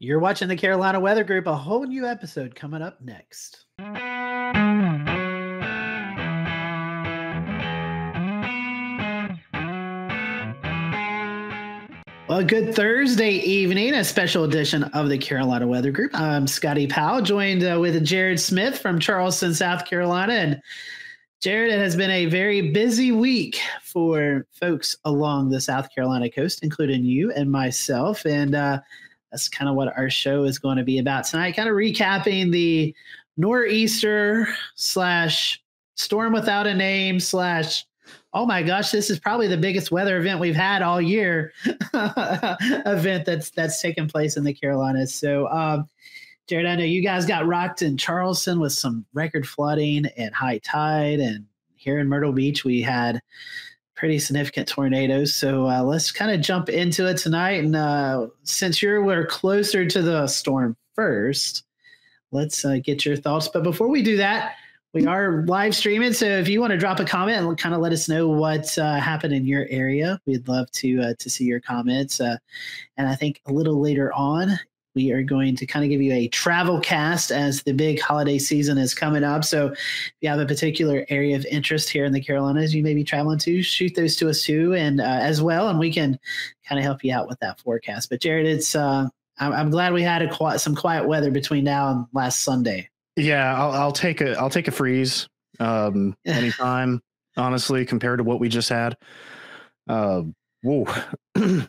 You're watching the Carolina Weather Group, a whole new episode coming up next. Well, good Thursday evening, a special edition of the Carolina Weather Group. I'm Scotty Powell, joined uh, with Jared Smith from Charleston, South Carolina. And Jared, it has been a very busy week for folks along the South Carolina coast, including you and myself. And uh, that's kind of what our show is going to be about tonight, kind of recapping the nor'easter slash storm without a name slash oh my gosh, this is probably the biggest weather event we've had all year event that's that's taken place in the Carolinas. So um, Jared, I know you guys got rocked in Charleston with some record flooding and high tide, and here in Myrtle Beach we had pretty significant tornadoes. So uh, let's kind of jump into it tonight. And uh, since you're we're closer to the storm first, let's uh, get your thoughts. But before we do that, we are live streaming. So if you want to drop a comment and kind of let us know what uh, happened in your area, we'd love to uh, to see your comments. Uh, and I think a little later on, we are going to kind of give you a travel cast as the big holiday season is coming up. So if you have a particular area of interest here in the Carolinas, you may be traveling to, shoot those to us too, and uh, as well, and we can kind of help you out with that forecast. But Jared, it's uh, I'm, I'm glad we had a some quiet weather between now and last Sunday. Yeah, I'll, I'll take a I'll take a freeze um, anytime. honestly, compared to what we just had. Uh, whoa.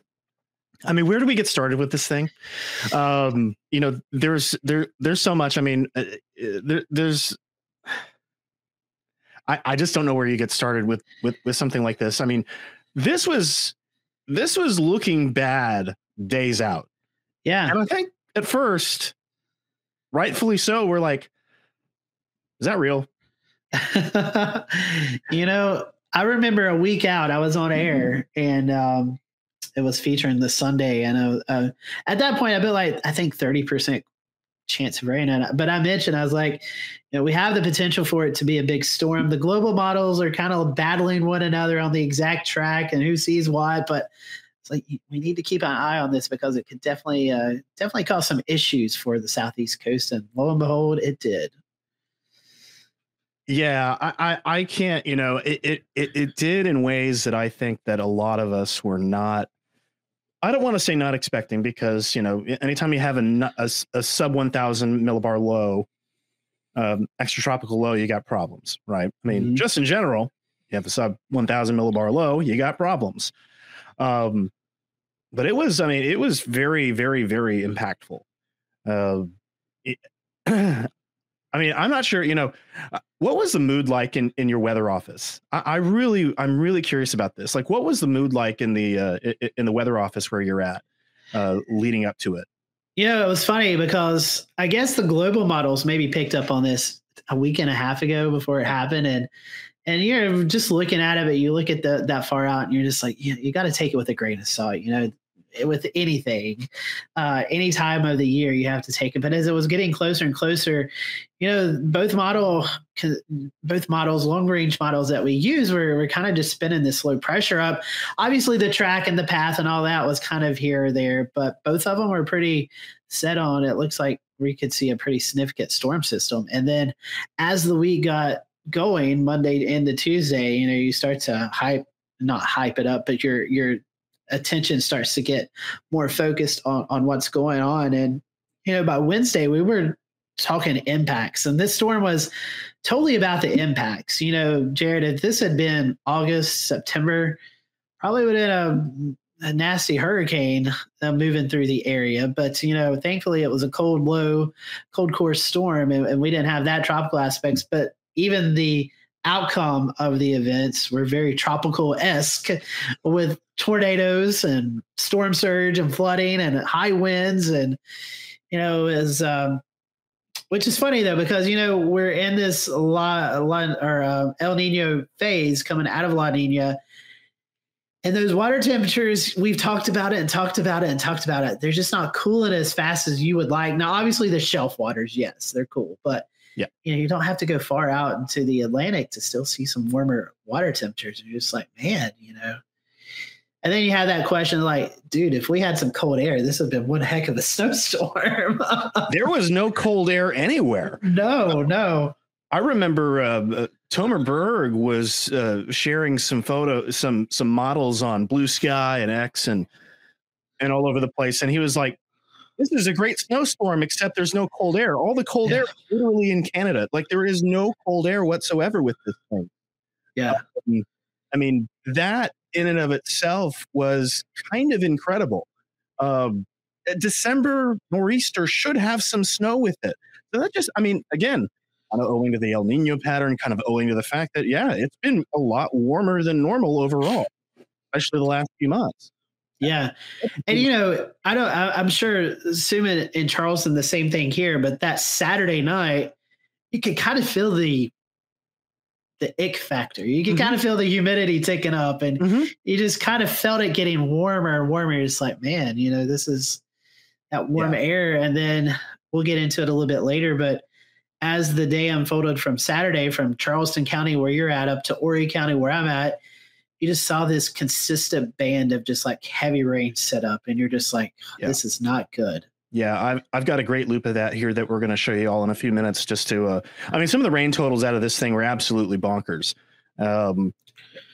I mean, where do we get started with this thing? Um, you know, there's there there's so much. I mean, uh, uh, there, there's. I, I just don't know where you get started with with with something like this. I mean, this was this was looking bad days out. Yeah, and I think at first, rightfully so, we're like, is that real? you know, I remember a week out, I was on air and um, it was featuring the Sunday. And uh, uh, at that point, I built like, I think 30% chance of rain. And, but I mentioned, I was like, you know, we have the potential for it to be a big storm. The global models are kind of battling one another on the exact track and who sees what. But it's like we need to keep an eye on this because it could definitely, uh, definitely cause some issues for the southeast coast. And lo and behold, it did. Yeah, I, I, I can't, you know, it, it, it, it did in ways that I think that a lot of us were not, I don't want to say not expecting because, you know, anytime you have a, a, a sub 1000 millibar low, um, extratropical low, you got problems, right? I mean, mm-hmm. just in general, you have a sub 1000 millibar low, you got problems. Um, but it was, I mean, it was very, very, very impactful. Uh, it, I mean, I'm not sure, you know, uh, what was the mood like in, in your weather office? I, I really, I'm really curious about this. Like, what was the mood like in the, uh, in the weather office where you're at, uh, leading up to it? You know, it was funny because I guess the global models maybe picked up on this a week and a half ago before it happened. And, and you're just looking at it, but you look at the, that far out and you're just like, you, you got to take it with a grain of salt. You know, with anything, uh, any time of the year, you have to take it. But as it was getting closer and closer, you know, both model, both models, long range models that we use, were, were kind of just spinning this low pressure up. Obviously, the track and the path and all that was kind of here or there, but both of them were pretty set on. It looks like we could see a pretty significant storm system. And then as the week got going, Monday into Tuesday, you know, you start to hype not hype it up, but you're you're attention starts to get more focused on, on what's going on. And, you know, by Wednesday, we were talking impacts, and this storm was totally about the impacts. You know, Jared, if this had been August, September, probably would have been a, a nasty hurricane uh, moving through the area. But, you know, thankfully it was a cold, low, cold core storm, and, and we didn't have that tropical aspects. But even the outcome of the events were very tropical esque with tornadoes and storm surge and flooding and high winds and you know is um, which is funny though because you know we're in this La, La or uh, El Nino phase coming out of La Nina. And those water temperatures, we've talked about it and talked about it and talked about it. They're just not cooling as fast as you would like. Now, obviously, the shelf waters, yes, they're cool, but yeah. You know, you don't have to go far out into the Atlantic to still see some warmer water temperatures. You're just like, man, you know, And then you have that question like, dude, if we had some cold air, this would have been one heck of a snowstorm. there was no cold air anywhere. No, no. I remember uh, uh, Tomer Burg was uh, sharing some photo, some some models on Blue Sky and X and and all over the place, and he was like, "This is a great snowstorm, except there's no cold air. All the cold yeah. air literally in Canada. Like there is no cold air whatsoever with this thing." Yeah, um, I mean that in and of itself was kind of incredible. Um, December nor'easter should have some snow with it. So that just, I mean, again, kind of owing to the El Nino pattern, kind of owing to the fact that, yeah, it's been a lot warmer than normal overall, especially the last few months. Yeah. And, you know, I don't, I, am sure, assuming in Charleston, the same thing here, but that Saturday night, you could kind of feel the the ick factor. You can mm-hmm. kind of feel the humidity ticking up, and mm-hmm. you just kind of felt it getting warmer and warmer. It's like, man, you know, this is that warm yeah. air. And then we'll get into it a little bit later, but as the day unfolded from Saturday from Charleston County, where you're at, up to Horry County, where I'm at, you just saw this consistent band of just like heavy rain set up, and you're just like, yeah. this is not good. Yeah, I've I've got a great loop of that here that we're going to show you all in a few minutes. Just to, uh, I mean, some of the rain totals out of this thing were absolutely bonkers. Um,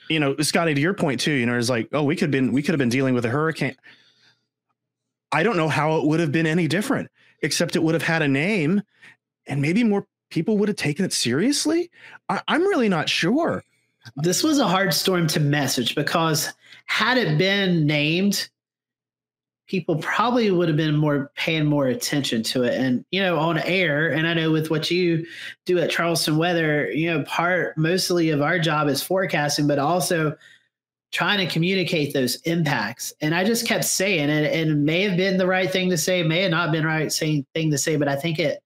you know, Scotty, to your point too, you know, it's like, oh, we could have been we could have been dealing with a hurricane. I don't know how it would have been any different, except it would have had a name, and maybe more people would have taken it seriously. I, I'm really not sure. This was a hard storm to message because had it been named people probably would have been more paying more attention to it. And you know on air and i know with what you do at charleston weather you know part mostly of our job is forecasting but also trying to communicate those impacts. And i just kept saying it and it may have been the right thing to say may have not been the right thing to say but i think it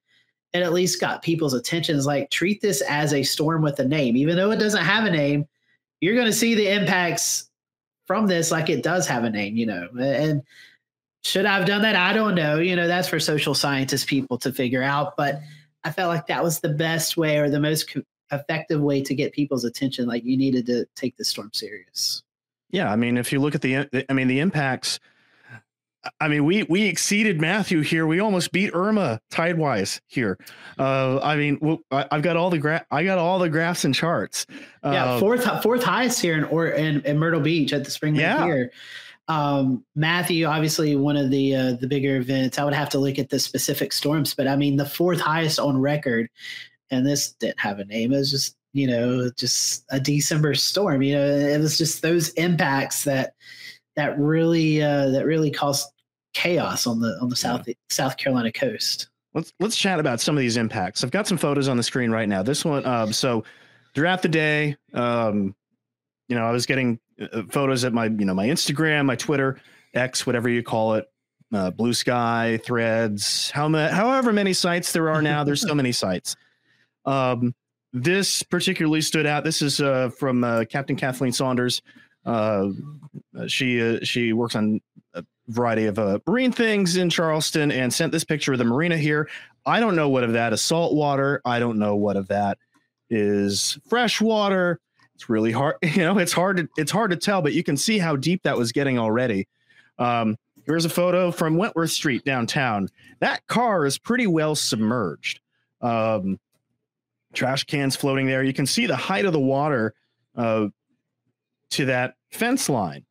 it at least got people's attention is like treat this as a storm with a name even though it doesn't have a name you're going to see the impacts from this like it does have a name you know and should I have done that? I don't know. You know, that's for social scientist people to figure out. But I felt like that was the best way or the most co- effective way to get people's attention. Like you needed to take the storm serious. Yeah, I mean, if you look at the, I mean, the impacts. I mean, we we exceeded Matthew here. We almost beat Irma tidewise here. Uh, I mean, I've got all the gra- I got all the graphs and charts. Yeah, uh, fourth fourth highest here in or in, in Myrtle Beach at the Spring yeah. Pier. Um, Matthew, obviously one of the uh, the bigger events. I would have to look at the specific storms, but I mean the fourth highest on record, and this didn't have a name. It was just you know just a December storm. You know, it was just those impacts that that really uh, that really caused chaos on the on the South yeah. South Carolina coast. Let's let's chat about some of these impacts. I've got some photos on the screen right now. This one, um, so throughout the day, um, you know, I was getting uh, photos at my, you know, my Instagram, my Twitter, X, whatever you call it, uh, Blue Sky, Threads, how ma- however many sites there are now. There's so many sites. Um, this particularly stood out. This is uh, from uh, Captain Kathleen Saunders. Uh, she uh, she works on a variety of uh, marine things in Charleston and sent this picture of the marina here. I don't know what of that is salt water. I don't know what of that is fresh water. It's really hard you know it's hard to it's hard to tell but you can see how deep that was getting already. Um, here's a photo from wentworth street downtown. That car is pretty well submerged. Um, trash cans floating there. You can see the height of the water uh, to that fence line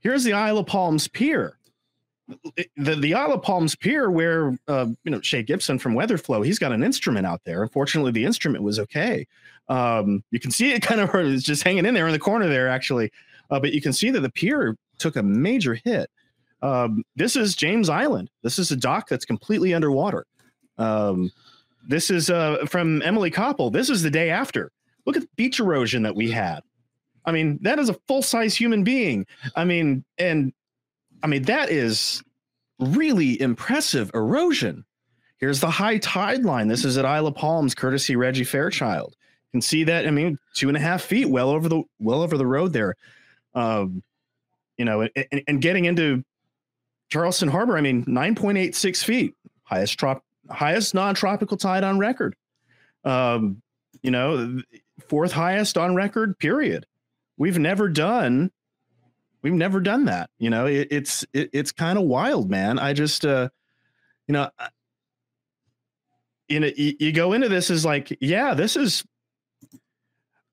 here's the isle of palms pier the, the Isle of Palms Pier, where uh, you know Shay Gibson from Weatherflow, he's got an instrument out there. Unfortunately, the instrument was okay. Um, you can see it kind of is just hanging in there in the corner there, actually. Uh, but you can see that the pier took a major hit. Um, this is James Island. This is a dock that's completely underwater. Um, this is uh, from Emily Koppel. This is the day after. Look at the beach erosion that we had. I mean, that is a full size human being. I mean, and I mean, that is really impressive erosion. Here's the high tide line. This is at Isle of Palms, courtesy Reggie Fairchild. You can see that. I mean, two and a half feet, well over the well over the road there. Um, you know, and, and getting into Charleston Harbor, I mean, 9.86 feet, highest trop highest non-tropical tide on record. Um, you know, fourth highest on record, period. We've never done we've never done that. You know, it, it's it, it's kind of wild, man. I just uh, you know, you know, you, you go into this as like, yeah, this is.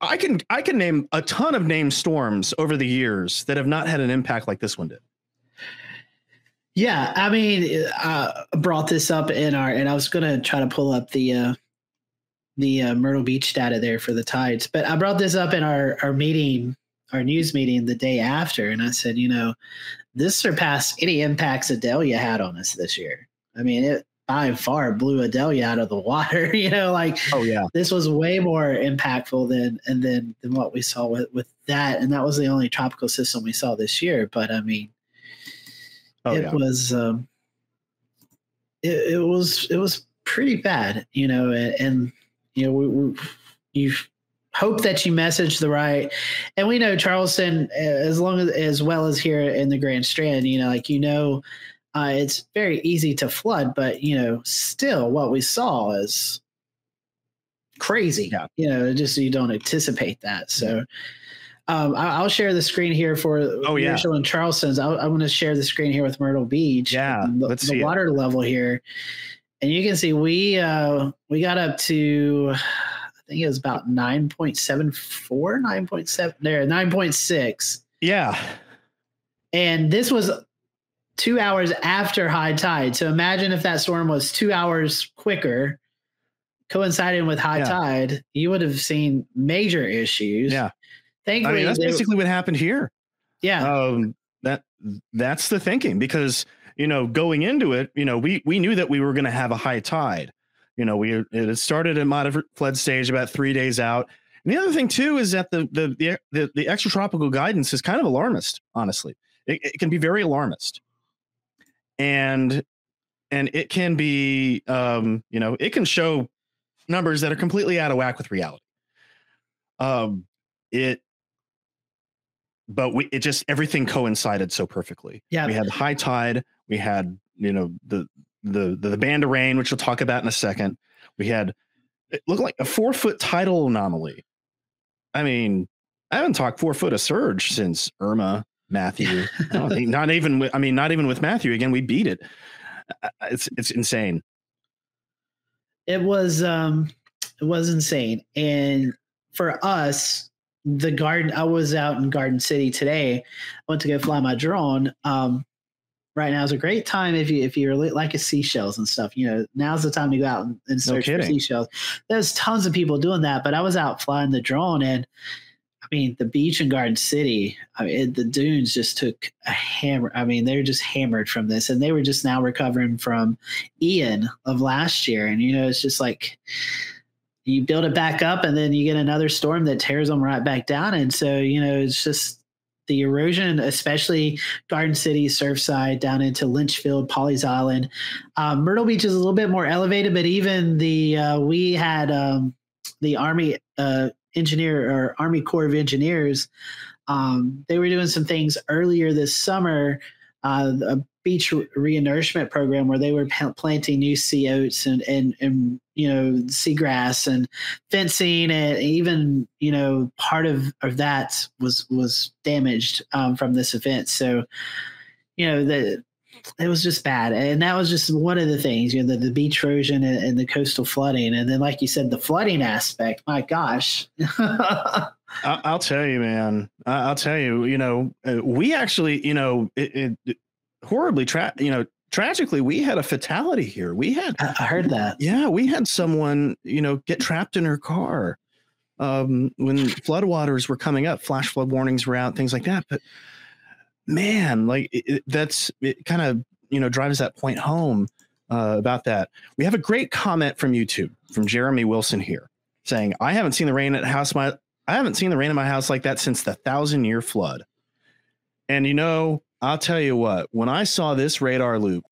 I can I can name a ton of name storms over the years that have not had an impact like this one did. Yeah, I mean, I uh, brought this up in our, and I was gonna try to pull up the uh, the uh, Myrtle Beach data there for the tides, but I brought this up in our our meeting, our news meeting the day after, and I said, you know, this surpassed any impacts Idalia had on us this year. I mean, it by far blew Idalia out of the water. You know, like oh yeah, this was way more impactful than and then than what we saw with with that, and that was the only tropical system we saw this year. But I mean Oh, it yeah. was um, it, it, was it was pretty bad, you know, and, and you know we, we, you hope that you message the right, and we know Charleston as long as as well as here in the Grand Strand, you know, like you know. Uh, it's very easy to flood, but you know, still, what we saw is crazy. Yeah. You know, just so you don't anticipate that. So, um, I, will share the screen here for oh yeah Marshall and Charleston's. I, am going to share the screen here with Myrtle Beach. Yeah, the, let's the see water it. level here, and you can see we uh, we got up to I think it was about 9.74, 9.7 there, 9.6. Yeah, and this was two hours after high tide. So imagine if that storm was two hours quicker, coinciding with high yeah. tide, you would have seen major issues. Yeah. Thankfully, I mean, that's basically what happened here. Yeah. Um, that that's the thinking because you know going into it, you know we we knew that we were going to have a high tide. You know, we it started at moderate flood stage about three days out. And the other thing too is that the the the the, the extratropical guidance is kind of alarmist. Honestly, it, it can be very alarmist, and and it can be um, you know it can show numbers that are completely out of whack with reality. Um, it but we it just everything coincided so perfectly. Yeah, we had high tide. We had you know the the the, the band of rain, which we'll talk about in a second. We had it looked like a four foot tidal anomaly. I mean, I haven't talked four foot of surge since Irma, Matthew. Think not even. With, I mean, not even with Matthew. Again, we beat it. It's it's insane. It was um, it was insane, and for us, the garden i was out in garden city today i went to go fly my drone um, right now is a great time if you if you really like a seashells and stuff you know now's the time to go out and, and search no for seashells. There's tons of people doing that but i was out flying the drone and i mean the beach in garden city I mean, it, the dunes just took a hammer i mean they're just hammered from this. And they were just now recovering from ian of last year. And you know it's just like you build it back up and then you get another storm that tears them right back down. And so, you know, it's just the erosion, especially Garden City, Surfside, down into Litchfield, Pawleys Island. Um, Myrtle Beach is a little bit more elevated, but even the, uh, we had um, the Army uh, engineer or Army Corps of Engineers. Um, they were doing some things earlier this summer. Uh, beach renourishment program where they were planting new sea oats and, and, and, you know, seagrass and fencing and even, you know, part of, of that was, was damaged um, from this event. So, you know, the, it was just bad. And that was just one of the things, you know, the, the beach erosion and, and the coastal flooding. And then, like you said, the flooding aspect, my gosh. I'll tell you, man. I'll tell you. You know, uh, we actually, you know, it, it, horribly tra- you know tragically we had a fatality here. We had i heard that. Yeah we had someone you know get trapped in her car um, when floodwaters were coming up flash flood warnings were out things like that but man like it, it, that's it kind of you know drives that point home uh, about that. We have a great comment from youtube from jeremy wilson here saying i haven't seen the rain at house my i haven't seen the rain in my house like that since the thousand year flood. And you know I'll tell you what, when I saw this radar loop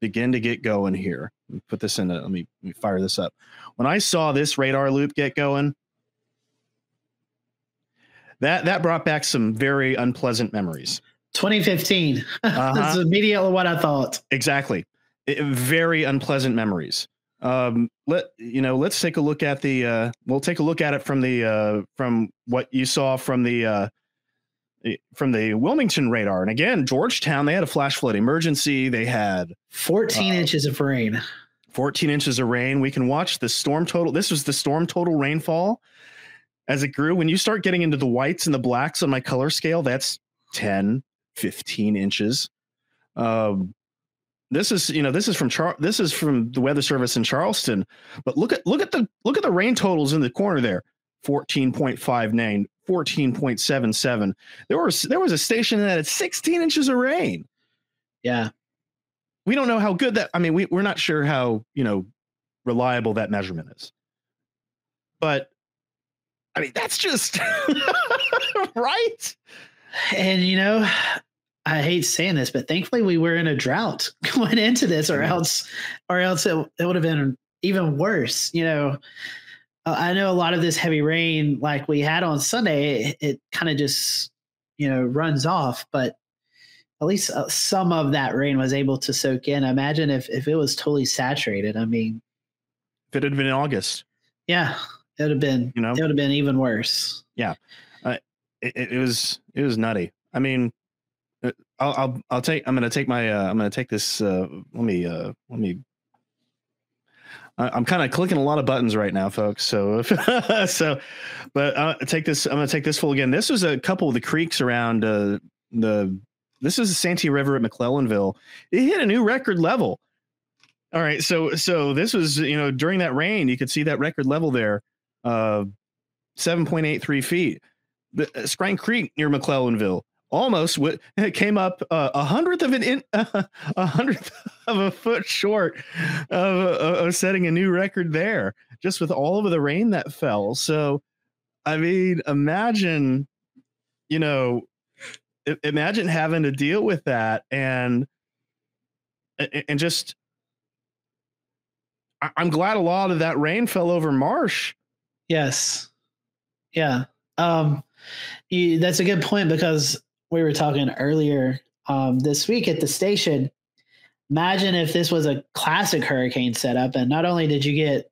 begin to get going here, put this in, a, let, me, let me fire this up. When I saw this radar loop get going, that that brought back some very unpleasant memories. 2015. Uh-huh. That's immediately what I thought. Exactly. It, very unpleasant memories. Um, let you know. Let's take a look at the. Uh, we'll take a look at it from the uh, from what you saw from the uh, from the Wilmington radar. And again, Georgetown, they had a flash flood emergency. They had 14 uh, inches of rain. 14 inches of rain. We can watch the storm total. This was the storm total rainfall as it grew. When you start getting into the whites and the blacks on my color scale, that's 10, 15 inches. Um, this is you know this is from Char- this is from the weather service in Charleston but look at look at the look at the rain totals in the corner there 14.59 14.77 there was there was a station that had 16 inches of rain. Yeah. We don't know how good that i mean we, we're not sure how you know reliable that measurement is. But i mean that's just right? And you know I hate saying this, but thankfully we were in a drought going into this, or mm-hmm. else, or else it, it would have been even worse. You know, I know a lot of this heavy rain, like we had on Sunday, it, it kind of just you know runs off, but at least uh, some of that rain was able to soak in. Imagine if if it was totally saturated. I mean, if it had been in August, yeah, it would have been. You know, it would have been even worse. Yeah, uh, it, it was it was nutty. I mean, uh, I'll, I'll, I'll take. I'm gonna take my. Uh, I'm gonna take this. Uh, let me. Uh, let me. I'm kind of clicking a lot of buttons right now, folks. So, so, but uh, take this. I'm gonna take this full again. This was a couple of the creeks around uh, the. This is the Santee River at McClellanville. It hit a new record level. All right, so so this was you know during that rain, you could see that record level there, uh, 7.83 feet. The uh, Scrine Creek near McClellanville almost it came up uh, a hundredth of an in, uh, a hundredth of a foot short of, of, setting a new record there, just with all of the rain that fell. So, I mean, imagine, you know, imagine having to deal with that and and just. I'm glad a lot of that rain fell over marsh. Yes. Yeah. Um, you, that's a good point because we were talking earlier um, this week at the station. Imagine if this was a classic hurricane setup, and not only did you get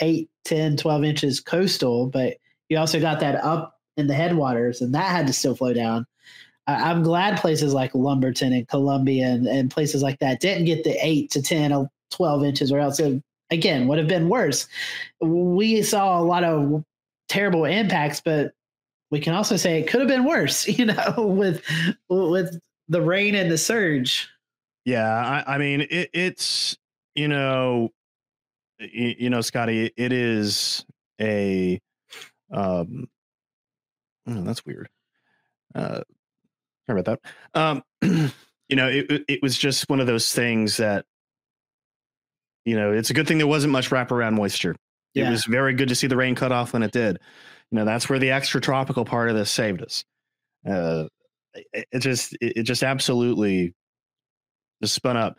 8, 10, 12 inches coastal, but you also got that up in the headwaters, and that had to still flow down. I, am glad places like Lumberton and Columbia and, and places like that didn't get the 8 to 10 or 12 inches, or else it, again, would have been worse. We saw a lot of terrible impacts, but we can also say it could have been worse, you know, with with the rain and the surge. Yeah, I, I mean, it, it's you know, you, you, know, Scotty, it is a, um, oh, that's weird. Uh, sorry about that. Um, you know, it it was just one of those things that, you know, it's a good thing there wasn't much wraparound moisture. Yeah. It was very good to see the rain cut off when it did you know that's where the extra tropical part of this saved us. Uh, it, it just it, it, just absolutely just spun up.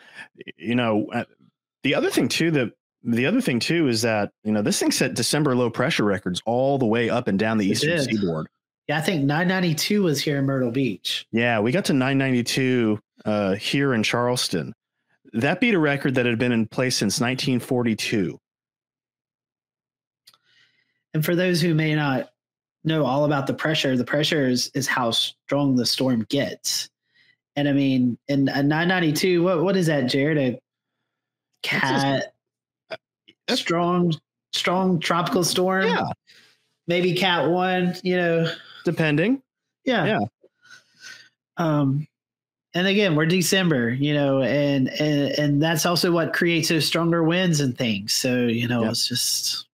You know uh, the other thing too that the other thing too is that you know this thing set december low pressure records all the way up and down the it eastern did. seaboard. Yeah i think 992 was here in myrtle beach. Yeah we got to 992 uh, here in charleston. That beat a record that had been in place since 1942 and for those who may not know all about the pressure, the pressure is, is how strong the storm gets. And I mean, in a 992, what what is that, Jared? A cat, uh, strong, strong tropical storm. Yeah, maybe cat one. You know, depending. Yeah, yeah. Um, and again, we're December, you know, and and and that's also what creates those stronger winds and things. So you know, it's just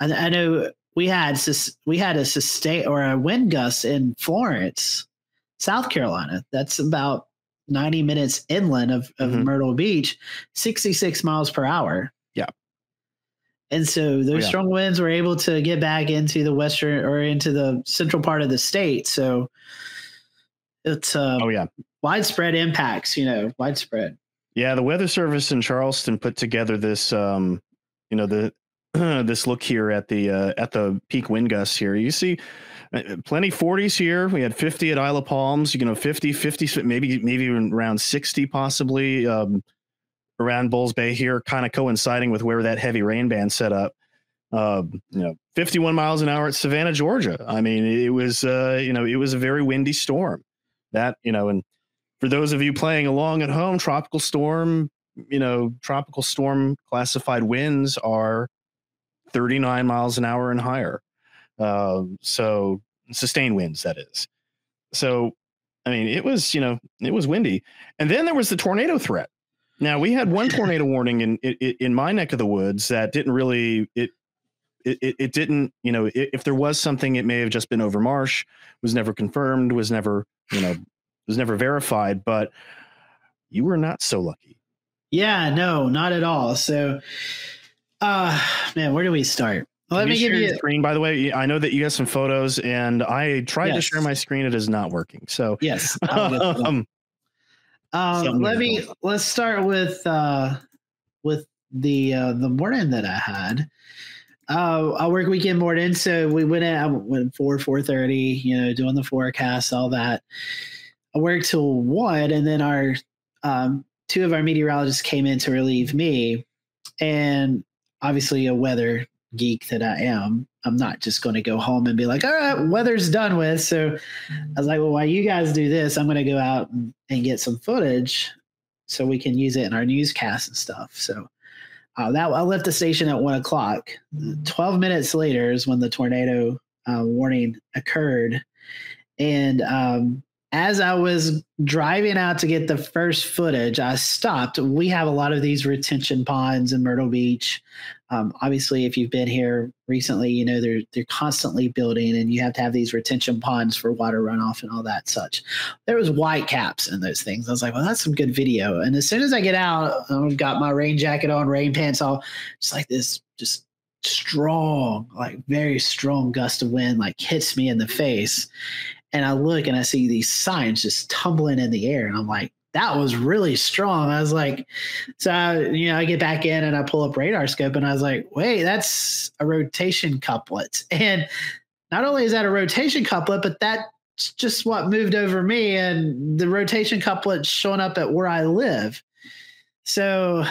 I, I know we had we had a sustain or a wind gust in Florence, South Carolina. That's about 90 minutes inland of, of mm-hmm. Myrtle Beach, 66 miles per hour. Yeah. And so those oh, yeah. strong winds were able to get back into the western or into the central part of the state. So it's uh, oh yeah widespread impacts, you know, widespread. Yeah, the Weather Service in Charleston put together this um, you know, the this look here at the uh, at the peak wind gusts here. You see uh, plenty 40s here. We had 50 at Isle of Palms, you know, 50, 50, maybe maybe even around 60 possibly um, around Bulls Bay here, kind of coinciding with where that heavy rain band set up. uh, you know, 51 miles an hour at Savannah, Georgia. I mean, it was, uh, you know, it was a very windy storm. That, you know, and for those of you playing along at home, tropical storm, you know, tropical storm classified winds are 39 miles an hour and higher. Uh, so sustained winds, that is. So, I mean, it was, you know, it was windy. And then there was the tornado threat. Now we had one tornado warning in, in in my neck of the woods that didn't really it it, it didn't, you know, if there was something, it may have just been over marsh, was never confirmed, was never, you know, was never verified, but you were not so lucky. Yeah, no, not at all. So, uh, man, where do we start? Let Can me give you a screen. By the way, I know that you have some photos, and I tried yes. to share my screen. It is not working. So yes. um, um, let me let's start with uh, with the uh, the morning that I had uh, I work weekend morning, so we went at I went four four thirty. You know, doing the forecast, all that. I worked till one, and then our um, two of our meteorologists came in to relieve me, and obviously a weather geek that I am, I'm not just going to go home and be like, all right, weather's done with. So I was like, well, while you guys do this, I'm going to go out and, get some footage so we can use it in our newscast and stuff. So uh, that I left the station at one o'clock. Twelve minutes later is when the tornado uh, warning occurred, and um, as I was driving out to get the first footage, I stopped. We have a lot of these retention ponds in Myrtle Beach. Um, obviously, if you've been here recently, you know they're they're constantly building, and you have to have these retention ponds for water runoff and all that such. There was white caps in those things. I was like, well, that's some good video. And as soon as I get out, I've got my rain jacket on, rain pants all, just like this, just strong, like very strong gust of wind, like hits me in the face and I look and I see these signs just tumbling in the air, and I'm like, that was really strong. I was like, so I, you know, I get back in and I pull up radar scope, and I was like, wait, that's a rotation couplet, and not only is that a rotation couplet, but that's just what moved over me, and the rotation couplet showing up at where I live. So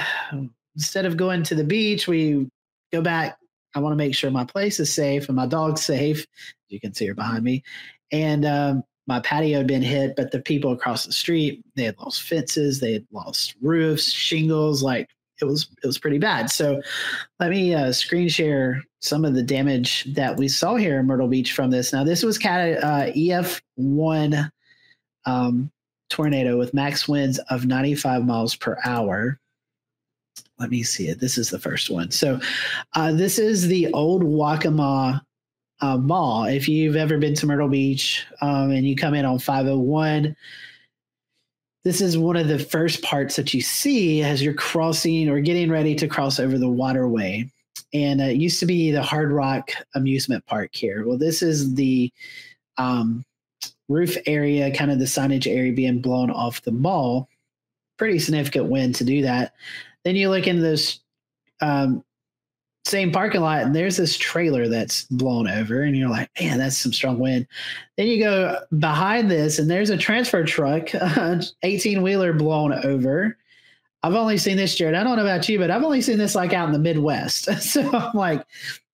instead of going to the beach, we go back. I want to make sure my place is safe and my dog's safe. You can see her behind me and um, my patio had been hit, but the people across the street they had lost fences, they had lost roofs, shingles, like it was it was pretty bad. So let me uh, screen share some of the damage that we saw here in Myrtle Beach from this. Now this was cat uh, EF one um, tornado with max winds of 95 miles per hour. Let me see it. This is the first one. So uh, this is the old Waccamaw uh, mall. If you've ever been to Myrtle Beach um, and you come in on 501, this is one of the first parts that you see as you're crossing or getting ready to cross over the waterway. And uh, it used to be the Hard Rock Amusement Park here. Well, this is the um, roof area, kind of the signage area being blown off the mall. Pretty significant wind to do that. Then you look into this um, same parking lot and there's this trailer that's blown over and you're like man that's some strong wind. Then you go behind this and there's a transfer truck 18 wheeler blown over. I've only seen this jared i don't know about you but i've only seen this like out in the midwest. So i'm like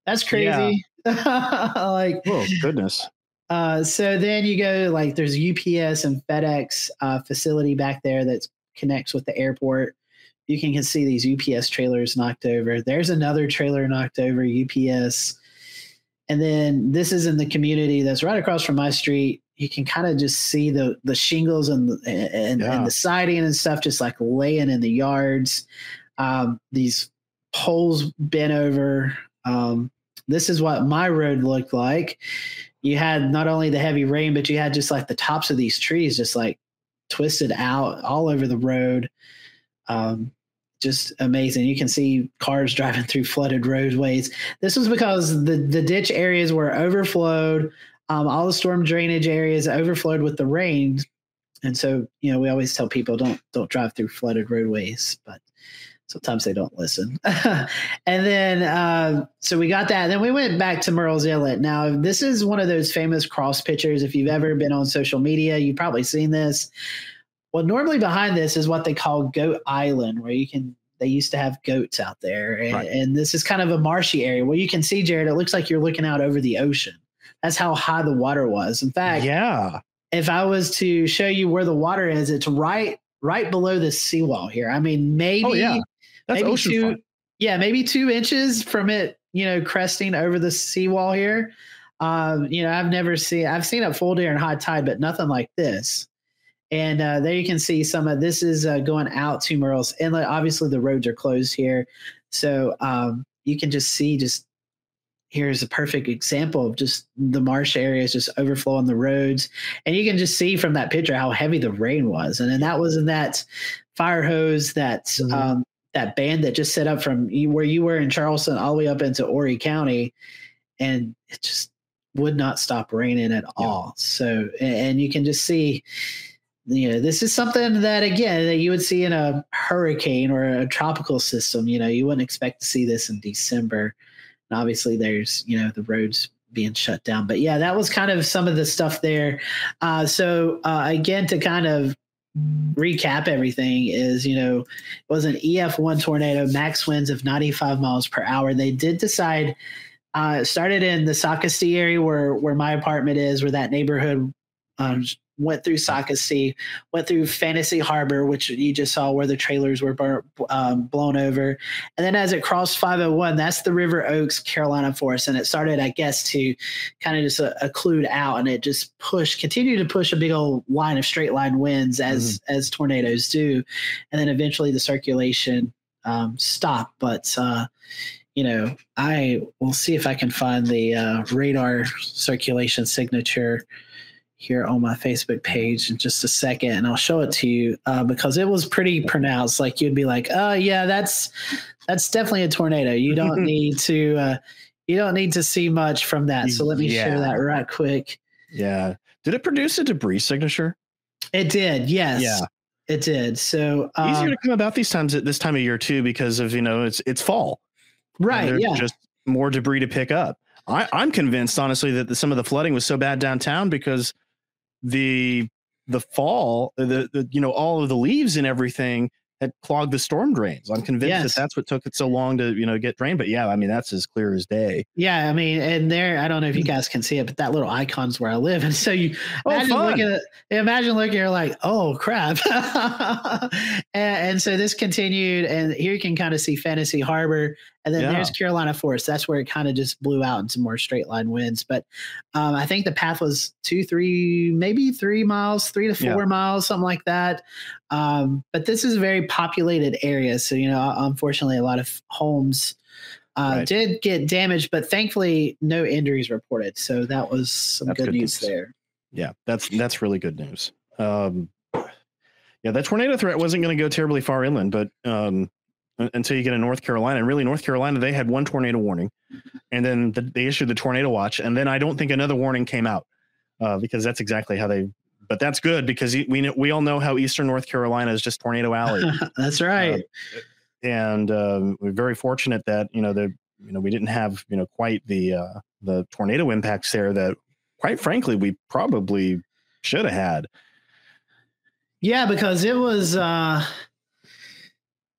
that's crazy. Yeah. like oh goodness. uh, so then you go like there's ups and fedex uh, facility back there that connects with the airport you can see these UPS trailers knocked over. There's another trailer knocked over, UPS. And then this is in the community that's right across from my street. You can kind of just see the the shingles and the, and, yeah. and the siding and stuff just like laying in the yards. Um, these poles bent over. Um, this is what my road looked like. You had not only the heavy rain, but you had just like the tops of these trees just like twisted out all over the road. Um, just amazing. You can see cars driving through flooded roadways. This was because the the ditch areas were overflowed. Um, all the storm drainage areas overflowed with the rain, and so you know we always tell people don't don't drive through flooded roadways, but sometimes they don't listen. and then uh, so we got that. Then we went back to Murrells Inlet. Now this is one of those famous cross pictures. If you've ever been on social media, you've probably seen this. Well, normally behind this is what they call Goat Island, where you can they used to have goats out there, and, Right. and this is kind of a marshy area. Well, you can see, Jared, it looks like you're looking out over the ocean. That's how high the water was. In fact, Yeah. if I was to show you where the water is, it's right right below the seawall here. I mean, maybe Oh yeah. That's maybe two, front. yeah, maybe two inches from it, you know, cresting over the seawall here. Um, you know, I've never seen I've seen it full during high tide, but nothing like this. And uh, there you can see some of this is uh, going out to Murrells Inlet. Obviously, the roads are closed here, so um, you can just see just here's a perfect example of just the marsh areas just overflowing the roads, and you can just see from that picture how heavy the rain was, and then that was in that fire hose that Mhm. um, that band that just set up from where you were in Charleston all the way up into Horry County, and it just would not stop raining at all. So, and you can just see, you know, this is something that again that you would see in a hurricane or a tropical system. You know, you wouldn't expect to see this in December. And obviously, there's you know the roads being shut down. But yeah, that was kind of some of the stuff there. Uh, so uh, again, to kind of recap everything is you know it was an ef1 tornado max winds of 95 miles per hour they did decide uh started in the Socastee area where where my apartment is where that neighborhood um, went through Socastee, went through Fantasy Harbor, which you just saw where the trailers were bur- um, blown over. And then as it crossed 501, that's the River Oaks, Carolina Forest. And it started, I guess, to kind of just uh, occlude out and it just pushed, continued to push a big old line of straight line winds as, as tornadoes do. And then eventually the circulation um, stopped. But, uh, you know, I will see if I can find the uh, radar circulation signature here on my Facebook page in just a second, and I'll show it to you uh, because it was pretty pronounced. Like you'd be like, "Oh yeah, that's that's definitely a tornado." You don't need to uh, you don't need to see much from that. So let me Yeah. share that right quick. Yeah. Did it produce a debris signature? It did, yes, Yeah. it did. So Easier um, to come about these times at this time of year too, because of you know it's it's fall. right, there's yeah, Just more debris to pick up. I, I'm convinced, honestly, that the, some of the flooding was so bad downtown because the the fall, the, the you know all of the leaves and everything had clogged the storm drains. I'm convinced Yes. that that's what took it so long to you know get drained. But yeah, I mean that's as clear as day. yeah. I mean, and there, I don't know if you guys can see it, but that little icon's where I live, and so you Oh, imagine fun. looking at imagine looking you're like oh crap and, and so this continued and here you can kind of see fantasy harbor and then Yeah. there's carolina forest that's where it kind of just blew out into more straight line winds but um, i think the path was two three maybe three miles three to Yeah. four miles something like that um, but this is a very populated area so you know unfortunately a lot of homes uh, Right. did get damaged, but thankfully no injuries reported. So that was some good, good news news. there. Yeah, that's that's really good news. Um, yeah, that tornado threat wasn't going to go terribly far inland, but um, until you get in North Carolina, and really North Carolina, they had one tornado warning, and then the, they issued the tornado watch, and then I don't think another warning came out uh, because that's exactly how they. But that's good because we know, we all know how Eastern North Carolina is just tornado alley, That's right. and um, we're very fortunate that you know the you know we didn't have you know quite the uh, the tornado impacts there that quite frankly we probably should have had. yeah, because it was uh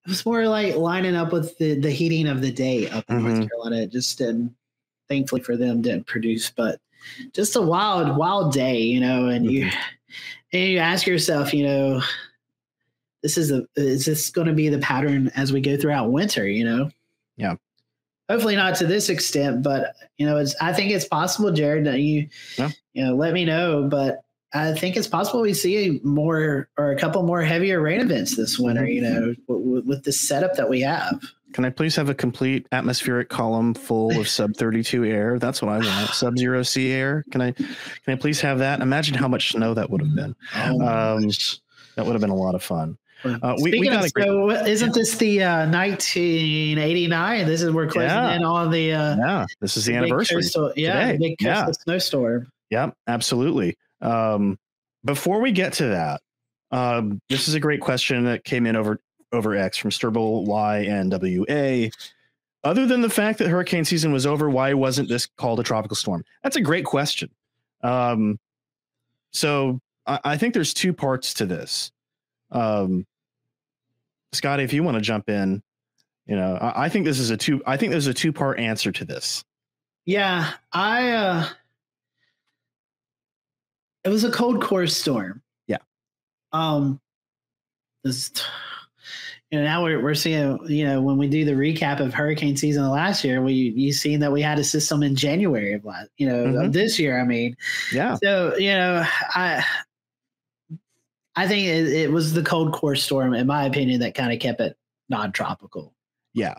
it was more like lining up with the the heating of the day up in North Mhm. Carolina. It just didn't thankfully for them didn't produce, but just a wild, wild day, you know, and you and you ask yourself, you know, this is a is this going to be the pattern as we go throughout winter, you know? Yeah. Hopefully not to this extent, but you know, it's I think it's possible, Jared, that you Yeah. you know, let me know, but I think it's possible we see more or a couple more heavier rain events this winter, you know, with, with the setup that we have. Can I please have a complete atmospheric column full of sub 32 air? That's what I want. Sub zero C air. Can I can I please have that? Imagine how much snow that would have been. Oh Um. That would have been a lot of fun. Uh, we- we Speaking got of great- isn't this the uh, 1989? This is where we're closing Yeah. in on the uh, Yeah, this is the anniversary. coastal- yeah, big coastal Yeah. snowstorm. Yep, absolutely. Um, before we get to that, um, this is a great question that came in over over X from Sturble Y and WA. Other than the fact that hurricane season was over, why wasn't this called a tropical storm? That's a great question. Um, so I, I think there's two parts to this. Um, Scotty, if you want to jump in, You know, I, I think this is a two. I think there's a two part answer to this. Yeah, I. uh It was a cold core storm. Yeah. Um. This. You know, now we're we're seeing. You know, when we do the recap of hurricane season last year, we you seen that we had a system in January of last. You know, Mhm. of this year. I mean, Yeah. so you know, I. I think it, it was the cold core storm, in my opinion, that kind of kept it non-tropical. Yeah.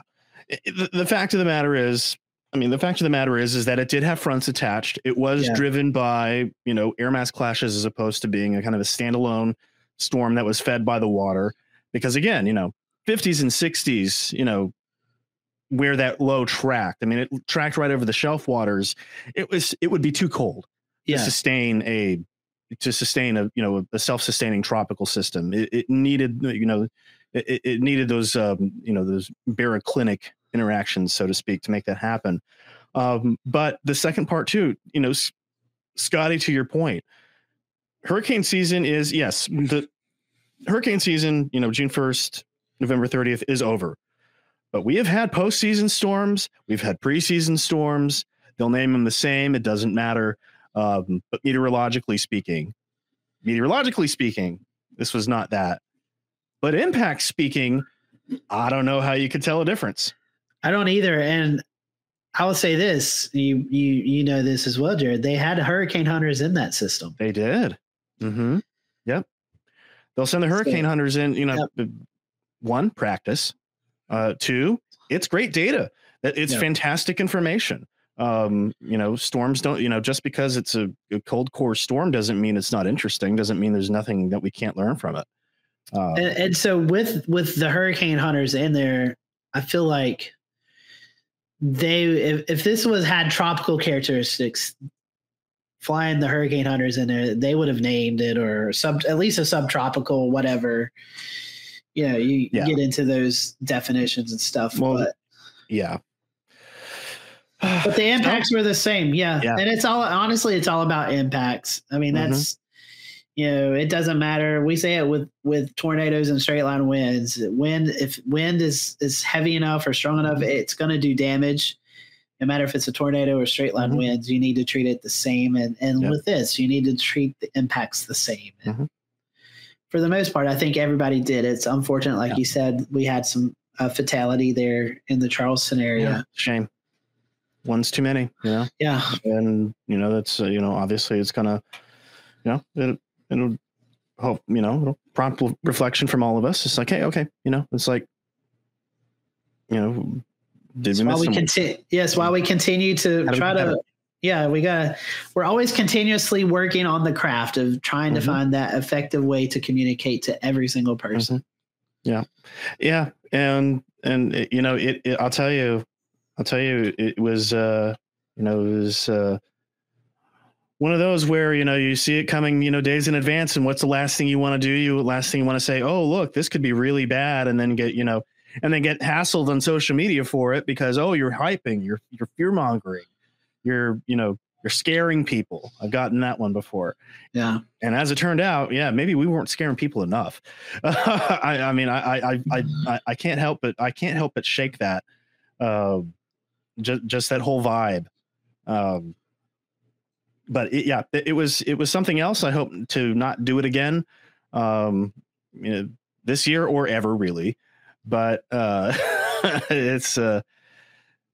The, the fact of the matter is, I mean, the fact of the matter is, is that it did have fronts attached. It was Yeah. driven by, you know, air mass clashes as opposed to being a kind of a standalone storm that was fed by the water. Because again, you know, 50s and 60s, you know, where that low tracked. I mean, it tracked right over the shelf waters. It was, it would be too cold to sustain a to sustain a you know a self-sustaining tropical system it, it needed you know it, it needed those um, you know those baroclinic interactions so to speak to make that happen um, but the second part too you know S- scotty to your point hurricane season is yes the hurricane season you know june 1st november 30th is over but we have had postseason storms we've had preseason storms they'll name them the same it doesn't matter um, but meteorologically speaking, meteorologically speaking, this was not that. But impact speaking, I don't know how you could tell a difference. I don't either. And I will say this: you you you know this as well, Jared. They had hurricane hunters in that system. They did. Mm-hmm. Yep. They'll send the hurricane So- hunters in. You know, one practice. Uh, two, it's great data. That it's Yeah. fantastic information. Um, you know, storms don't. You know, just because it's a, a cold core storm doesn't mean it's not interesting. Doesn't mean there's nothing that we can't learn from it. Uh, And, and so with with the hurricane hunters in there, I feel like they if, if this was had tropical characteristics, flying the hurricane hunters in there, they would have named it or sub at least a subtropical whatever. You know, you, Yeah. get into those definitions and stuff, Well, but yeah. but the impacts were the same yeah. Yeah. and it's all honestly it's all about impacts i mean Mhm. that's you know it doesn't matter we say it with with tornadoes and straight line winds wind if wind is is heavy enough or strong enough it's going to do damage no matter if it's a tornado or straight line Mhm. winds you need to treat it the same and and Yep. with this you need to treat the impacts the same Mhm. for the most part i think everybody did it's unfortunate like Yeah. you said we had some uh, fatality there in the charleston area Yeah. Shame. One's too many, you know? yeah and you know that's uh, you know obviously it's gonna you know it, it'll hope you know prompt reflection from all of us it's like hey okay you know it's like you know did That's we why miss we someone? continue. Yes, while we continue to How do we try to. better? Yeah, we got. We're always continuously working on the craft of trying Mhm. to find that effective way to communicate to every single person. yeah yeah, and and it, you know it, it i'll tell you i'll tell you it was uh you know it was uh one of those where you know you see it coming you know days in advance and what's the last thing you want to do you last thing you want to say oh look this could be really bad and then get you know and then get hassled on social media for it because oh you're hyping you're you're fear mongering you're you know you're scaring people i've gotten that one before Yeah, and as it turned out, yeah, maybe we weren't scaring people enough. I, I mean, I, I, I, I, I can't help but I can't help but shake that, uh, just just that whole vibe. Um, but it, yeah, it, it was it was something else. I hope to not do it again, um, you know, this year or ever really. But uh, it's uh,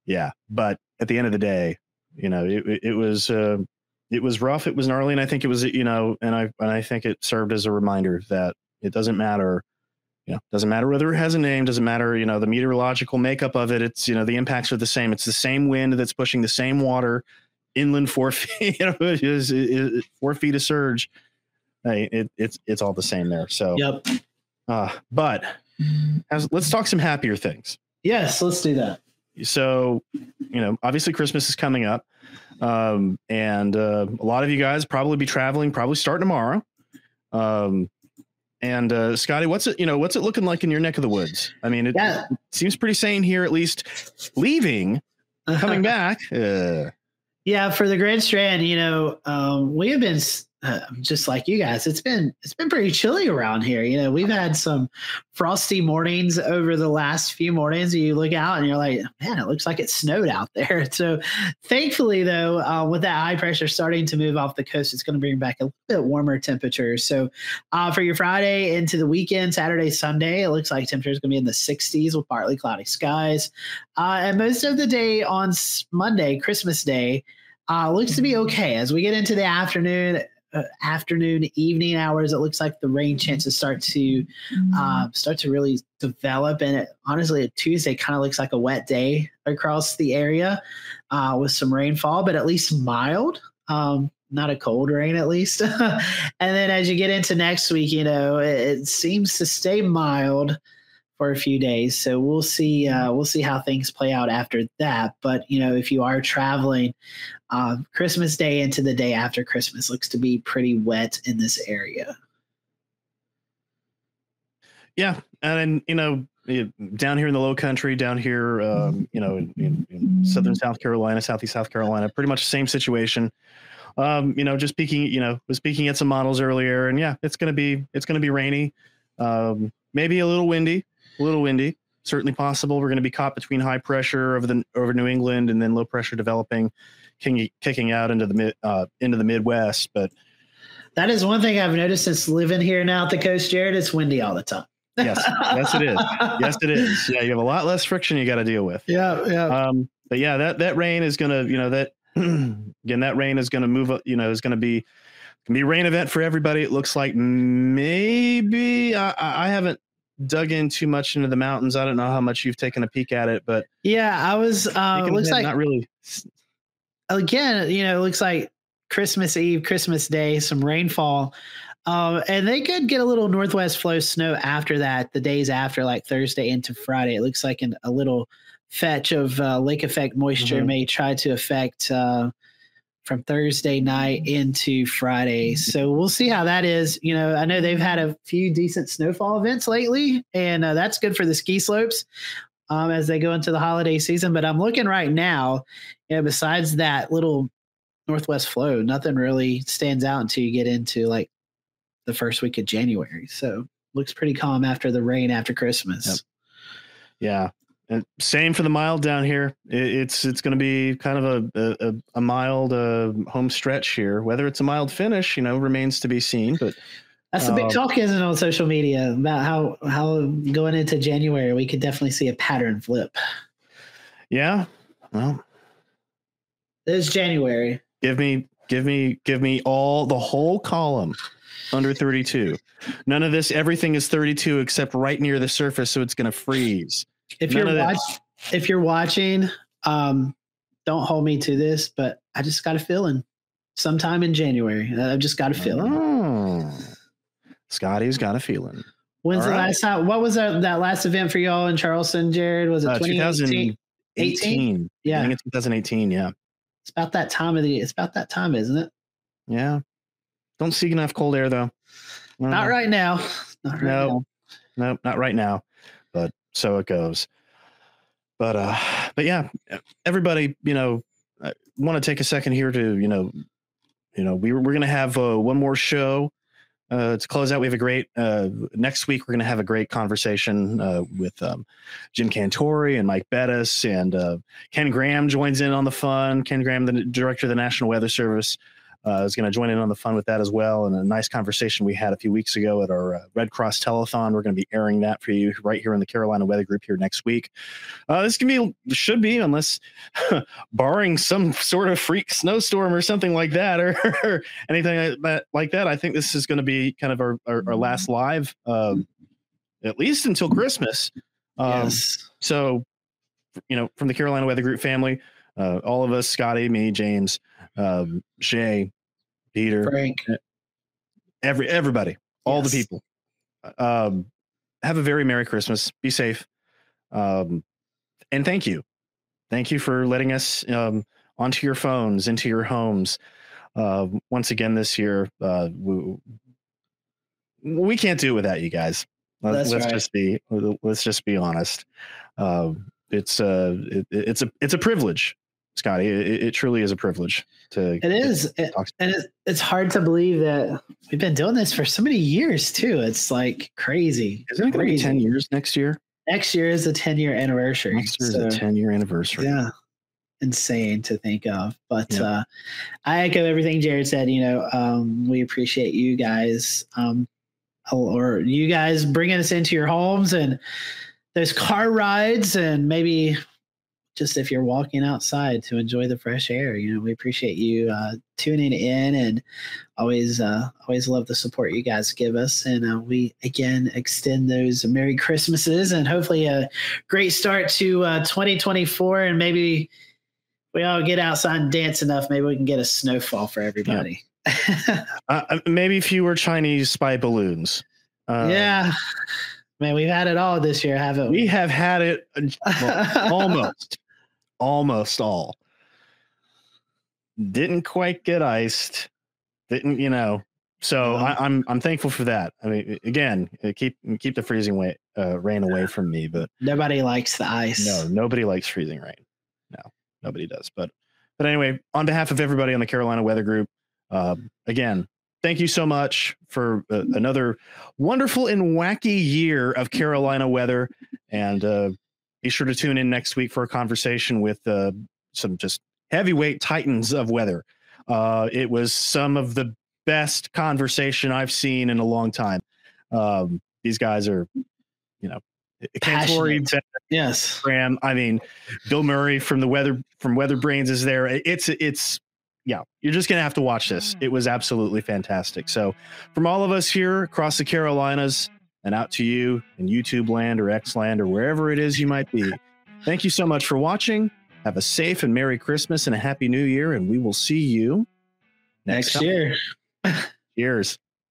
yeah. But at the end of the day, you know, it, it, was. Uh, it was rough. It was gnarly, and I think it was, you know, and I and I think it served as a reminder that it doesn't matter, you know, doesn't matter whether it has a name, doesn't matter, you know, the meteorological makeup of it. It's you know the impacts are the same. It's the same wind that's pushing the same water inland four feet, you know, is, is four feet of surge. Hey, it, it's it's all the same there. So, yep. uh, but as, let's talk some happier things. Yes, let's do that. so you know obviously christmas is coming up um, and uh, a lot of you guys probably be traveling probably start tomorrow um, and uh, scotty what's it you know what's it looking like in your neck of the woods i mean it, Yeah. seems pretty sane here at least leaving coming back uh, Yeah, for the Grand Strand, you know, um, we have been uh, just like you guys, it's been it's been pretty chilly around here. You know, we've had some frosty mornings over the last few mornings. You look out and you're like, man, it looks like it snowed out there. So, thankfully, though, uh, with that high pressure starting to move off the coast, it's going to bring back a little bit warmer temperatures. So, uh, for your Friday into the weekend, Saturday, Sunday, it looks like temperatures going to be in the 60s with partly cloudy skies, uh, and most of the day on Monday, Christmas Day. Uh, looks to be okay as we get into the afternoon uh, afternoon, evening hours, it looks like the rain chances start to uh, start to really develop. And it, honestly, Tuesday kind of looks like a wet day across the area uh, with some rainfall, but at least mild. Um, not a cold rain, at least. and then as you get into next week, you know, it, it seems to stay mild for a few days. So we'll see. Uh, we'll see how things play out after that. But you know, if you are traveling, uh, Christmas Day into the day after Christmas looks to be pretty wet in this area. Yeah, and you know, down here in the Low Country, down here, um, you know, in, in, in, southern South Carolina, southeast South Carolina, pretty much the same situation. Um, you know, just peeking, you know, was peeking at some models earlier, and yeah, it's gonna be it's gonna be rainy, um, maybe a little windy a little windy. Certainly possible. We're going to be caught between high pressure over the over New England and then low pressure developing, kicking, kicking out into the mid uh, into the Midwest. But that is one thing I've noticed since living here now at the coast, Jared. It's windy all the time. yes, yes, it is. Yes, it is. Yeah, you have a lot less friction you got to deal with. Yeah, yeah. Um, but yeah, that that rain is gonna, you know, that again, that rain is gonna move. You know, is gonna be be rain event for everybody. It looks like maybe I, I haven't dug in too much into the mountains. I don't know how much you've taken a peek at it, but yeah, I was. Uh, looks like not really. Again, you know, it looks like Christmas Eve, Christmas Day, some rainfall. Um, and they could get a little northwest flow snow after that, the days after, like Thursday into Friday. It looks like an, a little fetch of uh, lake effect moisture mm-hmm. may try to affect uh, from Thursday night into Friday. So we'll see how that is. You know, I know they've had a few decent snowfall events lately, and uh, that's good for the ski slopes um, as they go into the holiday season. But I'm looking right now, you know, besides that little northwest flow, nothing really stands out until you get into like the first week of January. So looks pretty calm after the rain after Christmas. Yep. Yeah. And same for the mild down here. it's it's going to be kind of a a, a mild uh, home stretch here. Whether it's a mild finish, you know, remains to be seen. But that's the big uh, talk, isn't it, on social media about how how going into January we could definitely see a pattern flip. Yeah, well, it's January. Give me, give me, give me all the whole column under 32. None of this. Everything is 32 except right near the surface, so it's going to freeze. If you're watch, if you're watching, um, don't hold me to this, but I just got a feeling sometime in January. I've just got a feeling. Oh. Scotty's got a feeling. When's All the right. last time? What was that, that last event for y'all in Charleston, Jared? Was it 2018? uh, 2018? 18? Yeah. 2018. Yeah. It's about that time of the, it's about that time, isn't it? Yeah. Don't see enough cold air though. Not right now. Not right no, now. no, not right now so it goes. But uh, but yeah, everybody, you know, I want to take a second here to you know, you know, we we're, gonna have uh, one more show uh, to close out, we have a great uh, next week. We're going to have a great conversation uh, with um, Jim Cantore and Mike Bettes, and uh, Ken Graham joins in on the fun. Ken Graham, the director of the National Weather Service, uh, is going to join in on the fun with that as well. And a nice conversation we had a few weeks ago at our uh, Red Cross Telethon. We're going to be airing that for you right here in the Carolina Weather Group here next week. Uh, this can be, should be, unless barring some sort of freak snowstorm or something like that, or, or anything like that. I think this is going to be kind of our, our, our last live, um, at least until Christmas. Um, yes. So, you know, from the Carolina Weather Group family, uh, all of us, Scotty, me, James, um, Shay, Peter, Frank, eh, every everybody, all yes. the people. Um, have a very merry Christmas. Be safe, um, and thank you, thank you for letting us um, onto your phones, into your homes. Uh, once again this year, uh, we, we can't do it without you guys. let's right. just be let's just be honest. Uh, it's uh, it, it's a it's a privilege Scotty. It, it truly is a privilege to. It is, it, and it, it's hard to believe that we've been doing this for so many years too. It's like crazy. Isn't it going to be ten years next year? Next year is a ten year anniversary. Next year so, is a ten year anniversary. Yeah, insane to think of. But yeah. uh, I echo everything Jared said. You know, um, we appreciate you guys, um, or you guys bringing us into your homes and those car rides, and maybe just if you're walking outside to enjoy the fresh air. You know, we appreciate you uh, tuning in and always uh, always love the support you guys give us. And uh, we again extend those Merry Christmases and hopefully a great start to uh, 2024. And maybe we all get outside and dance enough. Maybe we can get a snowfall for everybody. Yeah. Uh, uh, maybe fewer Chinese spy balloons. yeah. Man, we've had it all this year, haven't we? We have had it well, almost almost all. Didn't quite get iced. Didn't you know? So I, am I'm, I'm thankful for that. I mean, again, uh, keep keep the freezing way, uh, rain away from me. But nobody likes the ice. No, nobody likes freezing rain. No, nobody does. But but anyway, on behalf of everybody on the Carolina Weather Group, uh, again, thank you so much for uh, another wonderful and wacky year of Carolina weather. And uh, be sure to tune in next week for a conversation with uh, some just heavyweight titans of weather. Uh, it was some of the best conversation I've seen in a long time. Um, these guys are, you know, Cantore, yes, Graham. I mean, Bill Murray from the weather from Weather Brains is there. It's it's yeah, you're just gonna have to watch this. It was absolutely fantastic. So, from all of us here across the Carolinas, and out to you in YouTube land or X land or wherever it is you might be. Thank you so much for watching. Have a safe and Merry Christmas and a Happy New Year, and we will see you next, next year. Cheers.